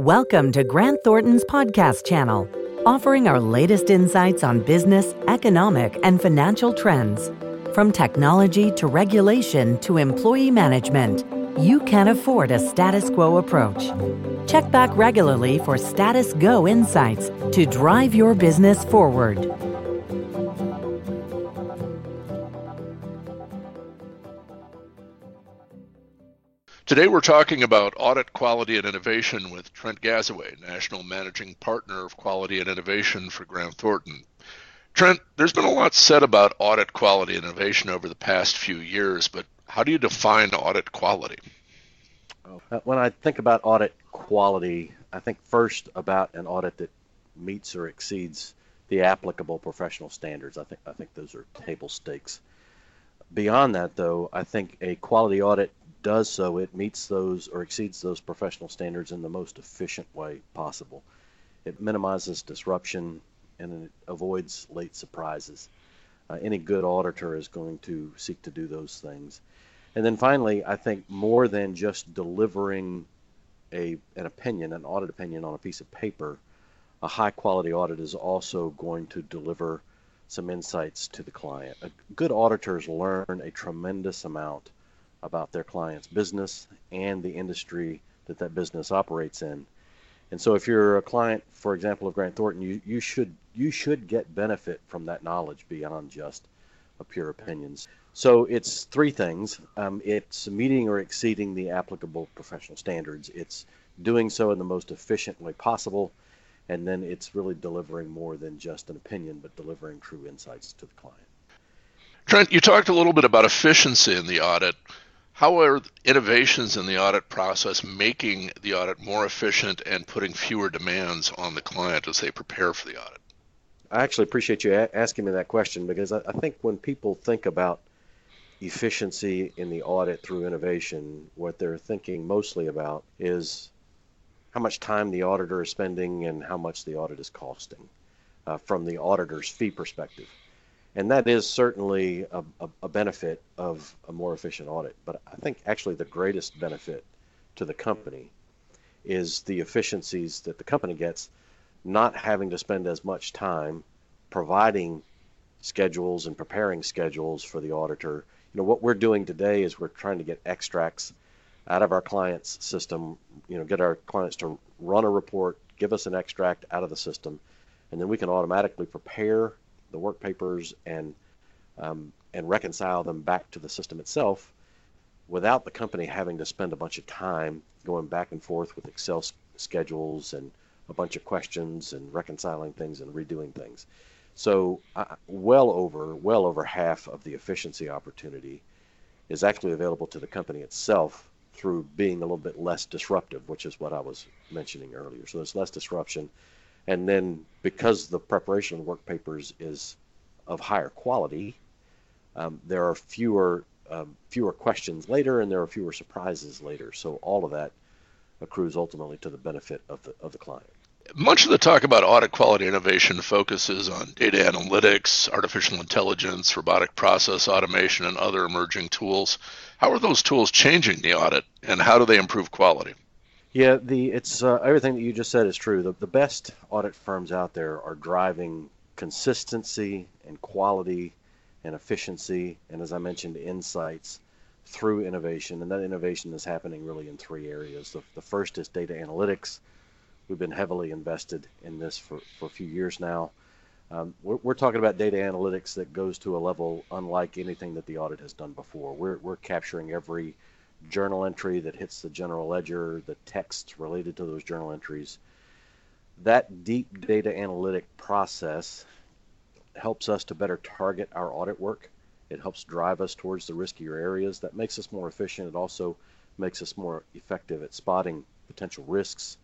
Welcome to Grant Thornton's podcast channel, offering our latest insights on business, economic, and financial trends. From technology to regulation to employee management, you can't afford a status quo approach. Check back regularly for status go insights to drive your business forward. Today we're talking about audit quality and innovation with Trent Gazaway, National Managing Partner of Quality and Innovation for Grant Thornton. Trent, there's been a lot said about audit quality and innovation over the past few years, but how do you define audit quality? Uh, when I think about audit quality, I think first about an audit that meets or exceeds the applicable professional standards. I think I think those are table stakes. Beyond that, though, I think a quality audit does so, it meets those or exceeds those professional standards in the most efficient way possible. It minimizes disruption and it avoids late surprises. Uh, any good auditor is going to seek to do those things. And then finally, I think more than just delivering a, an opinion, an audit opinion on a piece of paper, a high quality audit is also going to deliver some insights to the client. A, good auditors learn a tremendous amount about their client's business and the industry that that business operates in. And so if you're a client, for example, of Grant Thornton, you, you should you should get benefit from that knowledge beyond just a pure opinions. So it's three things. Um, it's meeting or exceeding the applicable professional standards. It's doing so in the most efficient way possible. And then it's really delivering more than just an opinion, but delivering true insights to the client. Trent, you talked a little bit about efficiency in the audit. How are innovations in the audit process making the audit more efficient and putting fewer demands on the client as they prepare for the audit? I actually appreciate you asking me that question because I think when people think about efficiency in the audit through innovation, what they're thinking mostly about is how much time the auditor is spending and how much the audit is costing uh, from the auditor's fee perspective and that is certainly a, a, a, benefit of a more efficient audit. But I think actually the greatest benefit to the company is the efficiencies that the company gets, not having to spend as much time providing schedules and preparing schedules for the auditor. You know what we're doing today is we're trying to get extracts out of our client's system. You know, get our clients to run a report, give us an extract out of the system, and then we can automatically prepare the work papers and um, and reconcile them back to the system itself without the company having to spend a bunch of time going back and forth with Excel schedules and a bunch of questions and reconciling things and redoing things. So uh, well over well over half of the efficiency opportunity is actually available to the company itself through being a little bit less disruptive, which is what I was mentioning earlier. So there's less disruption and then because the preparation of work papers is of higher quality, um, there are fewer um, fewer questions later, and there are fewer surprises later. So all of that accrues ultimately to the benefit of the of the client. Much of the talk about audit quality innovation focuses on data analytics, artificial intelligence, robotic process automation, and other emerging tools. How are those tools changing the audit, and how do they improve quality? Yeah, the it's uh, everything that you just said is true. The, the best audit firms out there are driving consistency and quality and efficiency, and as I mentioned, insights through innovation. And that innovation is happening really in three areas. The, the first is data analytics. We've been heavily invested in this for, for a few years now. Um, we're, we're, talking about data analytics that goes to a level unlike anything that the audit has done before. We're, we're capturing every journal entry that hits the general ledger, the text related to those journal entries. That deep data analytic process helps us to better target our audit work. It helps drive us towards the riskier areas. That makes us more efficient. It also makes us more effective at spotting potential risks.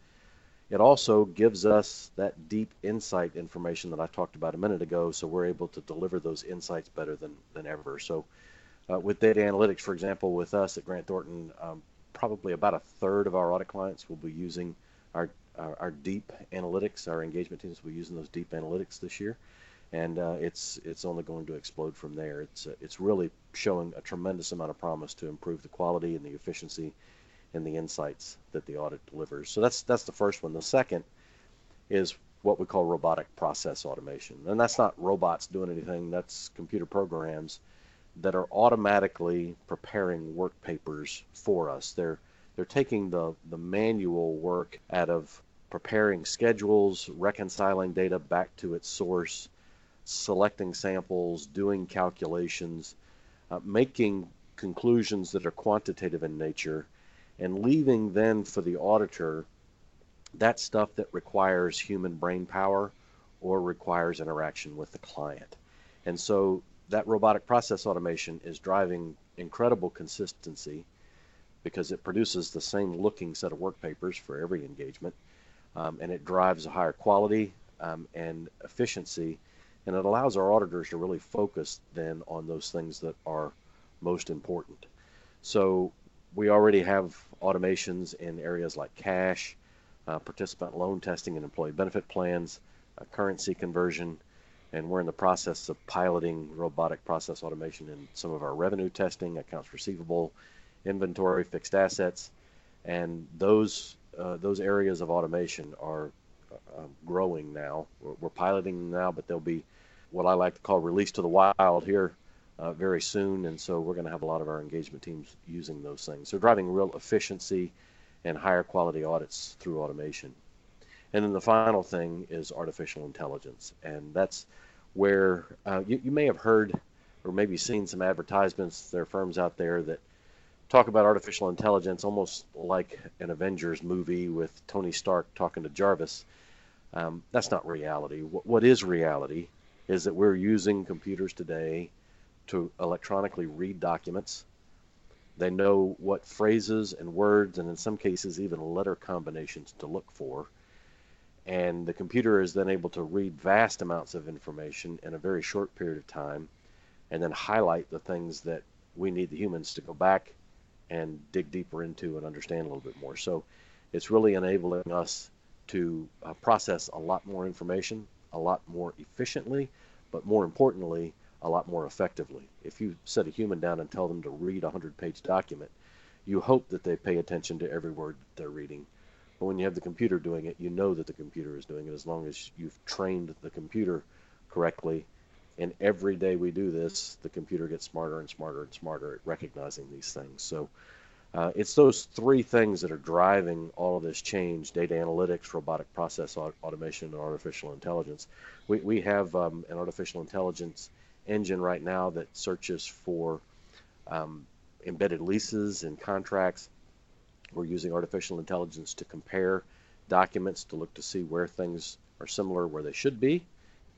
It also gives us that deep insight information that I talked about a minute ago, so we're able to deliver those insights better than, than ever. So uh, with data analytics, for example, with us at Grant Thornton, um, probably about a third of our audit clients will be using our, our, our deep analytics. Our engagement teams will be using those deep analytics this year, and uh, it's it's only going to explode from there. It's uh, it's really showing a tremendous amount of promise to improve the quality and the efficiency and the insights that the audit delivers. So that's that's the first one. The second is what we call robotic process automation. And that's not robots doing anything, that's computer programs that are automatically preparing work papers for us. They're they're taking the, the manual work out of preparing schedules, reconciling data back to its source, selecting samples, doing calculations, uh, making conclusions that are quantitative in nature, and leaving then for the auditor that stuff that requires human brain power or requires interaction with the client. And so that robotic process automation is driving incredible consistency because it produces the same looking set of work papers for every engagement um, and it drives a higher quality um, and efficiency and it allows our auditors to really focus then on those things that are most important. So we already have automations in areas like cash, uh, participant loan testing and employee benefit plans, uh, currency conversion, and we're in the process of piloting robotic process automation in some of our revenue testing, accounts receivable, inventory, fixed assets, and those uh, those areas of automation are uh, growing now. We're, we're, piloting now, but they'll be what I like to call release to the wild here uh, very soon, and so we're going to have a lot of our engagement teams using those things. So driving real efficiency and higher quality audits through automation. And then the final thing is artificial intelligence, and that's where uh, you, you may have heard or maybe seen some advertisements. There are firms out there that talk about artificial intelligence almost like an Avengers movie with Tony Stark talking to Jarvis. Um, that's not reality. What, what is reality is that we're using computers today to electronically read documents they know what phrases and words, and in some cases, even letter combinations to look for. And the computer is then able to read vast amounts of information in a very short period of time and then highlight the things that we need the humans to go back and dig deeper into and understand a little bit more. So it's really enabling us to uh, process a lot more information, a lot more efficiently, but more importantly, a lot more effectively. If you set a human down and tell them to read a 100 page document, you hope that they pay attention to every word they're reading. But when you have the computer doing it, you know that the computer is doing it as long as you've trained the computer correctly. And every day we do this, the computer gets smarter and smarter and smarter at recognizing these things. So uh, it's those three things that are driving all of this change data analytics, robotic process automation, and artificial intelligence. We, we have um, an artificial intelligence engine right now that searches for um, embedded leases and contracts. We're using artificial intelligence to compare documents to look to see where things are similar where they should be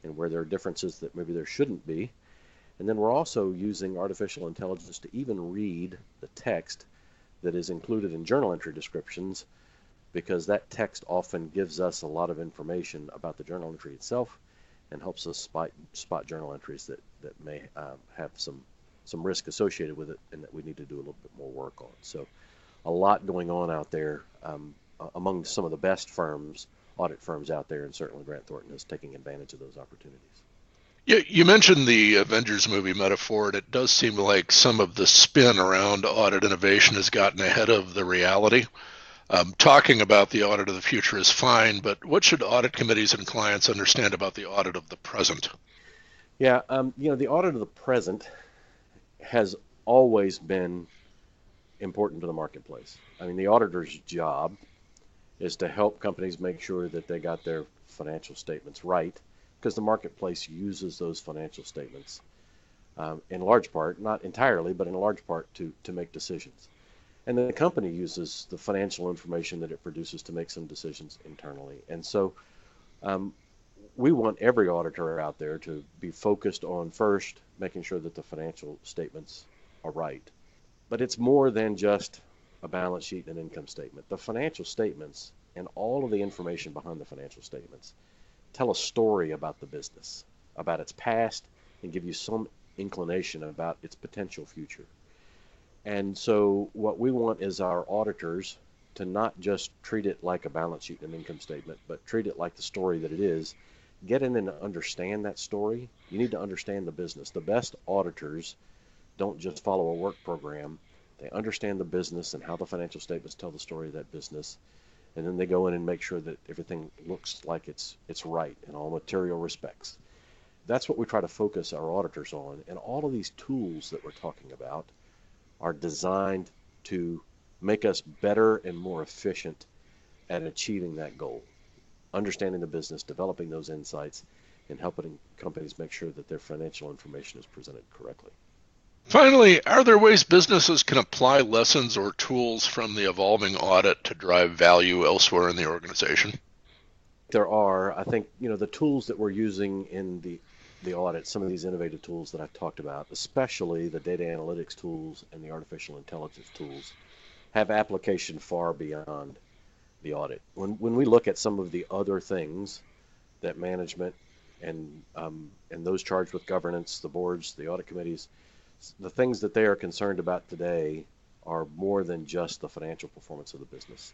and where there are differences that maybe there shouldn't be. And then we're also using artificial intelligence to even read the text that is included in journal entry descriptions because that text often gives us a lot of information about the journal entry itself and helps us spot, spot journal entries that, that may um, have some, some risk associated with it and that we need to do a little bit more work on. So a lot going on out there um, among some of the best firms, audit firms out there, and certainly Grant Thornton is taking advantage of those opportunities. Yeah, you mentioned the Avengers movie metaphor, and it does seem like some of the spin around audit innovation has gotten ahead of the reality. Um, talking about the audit of the future is fine, but what should audit committees and clients understand about the audit of the present? Yeah, um, you know, the audit of the present has always been important to the marketplace. I mean, the auditor's job is to help companies make sure that they got their financial statements right, because the marketplace uses those financial statements um, in large part, not entirely, but in large part to, to make decisions. And then the company uses the financial information that it produces to make some decisions internally. And so um, we want every auditor out there to be focused on first making sure that the financial statements are right. But it's more than just a balance sheet and income statement. The financial statements and all of the information behind the financial statements tell a story about the business, about its past, and give you some inclination about its potential future. And so what we want is our auditors to not just treat it like a balance sheet and income statement, but treat it like the story that it is. Get in and understand that story. You need to understand the business. The best auditors don't just follow a work program. They understand the business and how the financial statements tell the story of that business. And then they go in and make sure that everything looks like it's it's right in all material respects. That's what we try to focus our auditors on. And all of these tools that we're talking about are designed to make us better and more efficient at achieving that goal. Understanding the business, developing those insights, and helping companies make sure that their financial information is presented correctly. Finally, are there ways businesses can apply lessons or tools from the evolving audit to drive value elsewhere in the organization? There are. I think you know the tools that we're using in the the audit, some of these innovative tools that I've talked about, especially the data analytics tools and the artificial intelligence tools, have application far beyond the audit. When when we look at some of the other things that management and um, and those charged with governance, the boards, the audit committees, the things that they are concerned about today are more than just the financial performance of the business.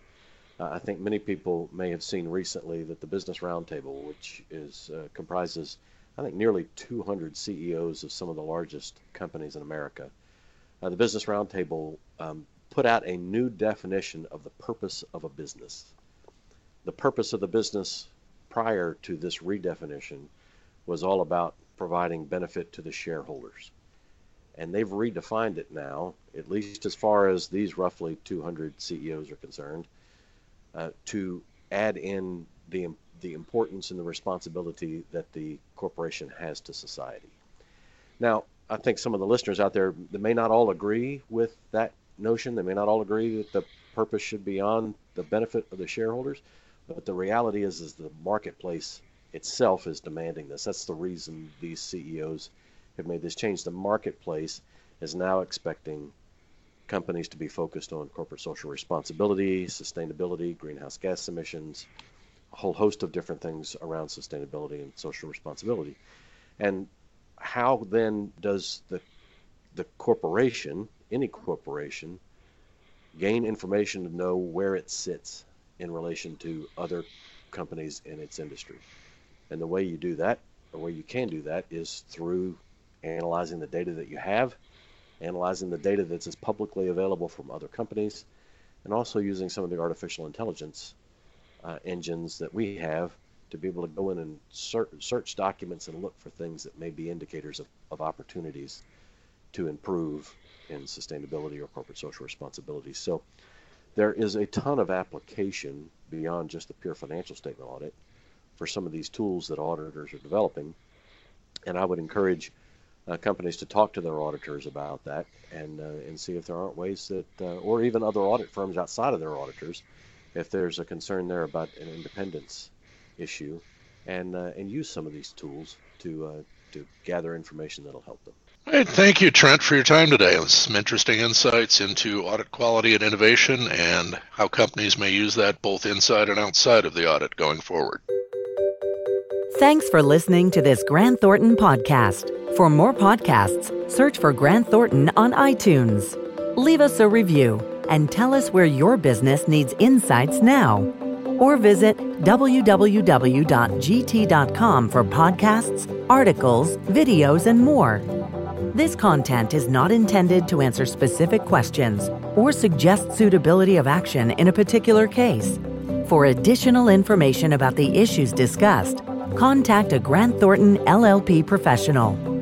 Uh, I think many people may have seen recently that the Business Roundtable, which is uh, comprises, I think, nearly 200 CEOs of some of the largest companies in America, uh, the Business Roundtable um, put out a new definition of the purpose of a business. The purpose of the business prior to this redefinition was all about providing benefit to the shareholders and they've redefined it now, at least as far as these roughly 200 CEOs are concerned, uh, to add in the the importance and the responsibility that the corporation has to society. Now, I think some of the listeners out there they may not all agree with that notion. They may not all agree that the purpose should be on the benefit of the shareholders, but the reality is is the marketplace itself is demanding this. That's the reason these CEOs have made this change. The marketplace is now expecting companies to be focused on corporate social responsibility, sustainability, greenhouse gas emissions, a whole host of different things around sustainability and social responsibility. And how then does the the corporation, any corporation, gain information to know where it sits in relation to other companies in its industry? And the way you do that, or way you can do that, is through analyzing the data that you have, analyzing the data that's as publicly available from other companies, and also using some of the artificial intelligence uh, engines that we have to be able to go in and search, search documents and look for things that may be indicators of, of opportunities to improve in sustainability or corporate social responsibility. So there is a ton of application beyond just the pure financial statement audit for some of these tools that auditors are developing. And I would encourage uh, companies to talk to their auditors about that and uh, and see if there aren't ways that, uh, or even other audit firms outside of their auditors, if there's a concern there about an independence issue, and uh, and use some of these tools to uh, to gather information that'll help them. Right, thank you, Trent, for your time today. Some interesting insights into audit quality and innovation and how companies may use that both inside and outside of the audit going forward. Thanks for listening to this Grant Thornton podcast. For more podcasts, search for Grant Thornton on iTunes. Leave us a review and tell us where your business needs insights now. Or visit www.gt.com for podcasts, articles, videos, and more. This content is not intended to answer specific questions or suggest suitability of action in a particular case. For additional information about the issues discussed, contact a Grant Thornton LLP professional.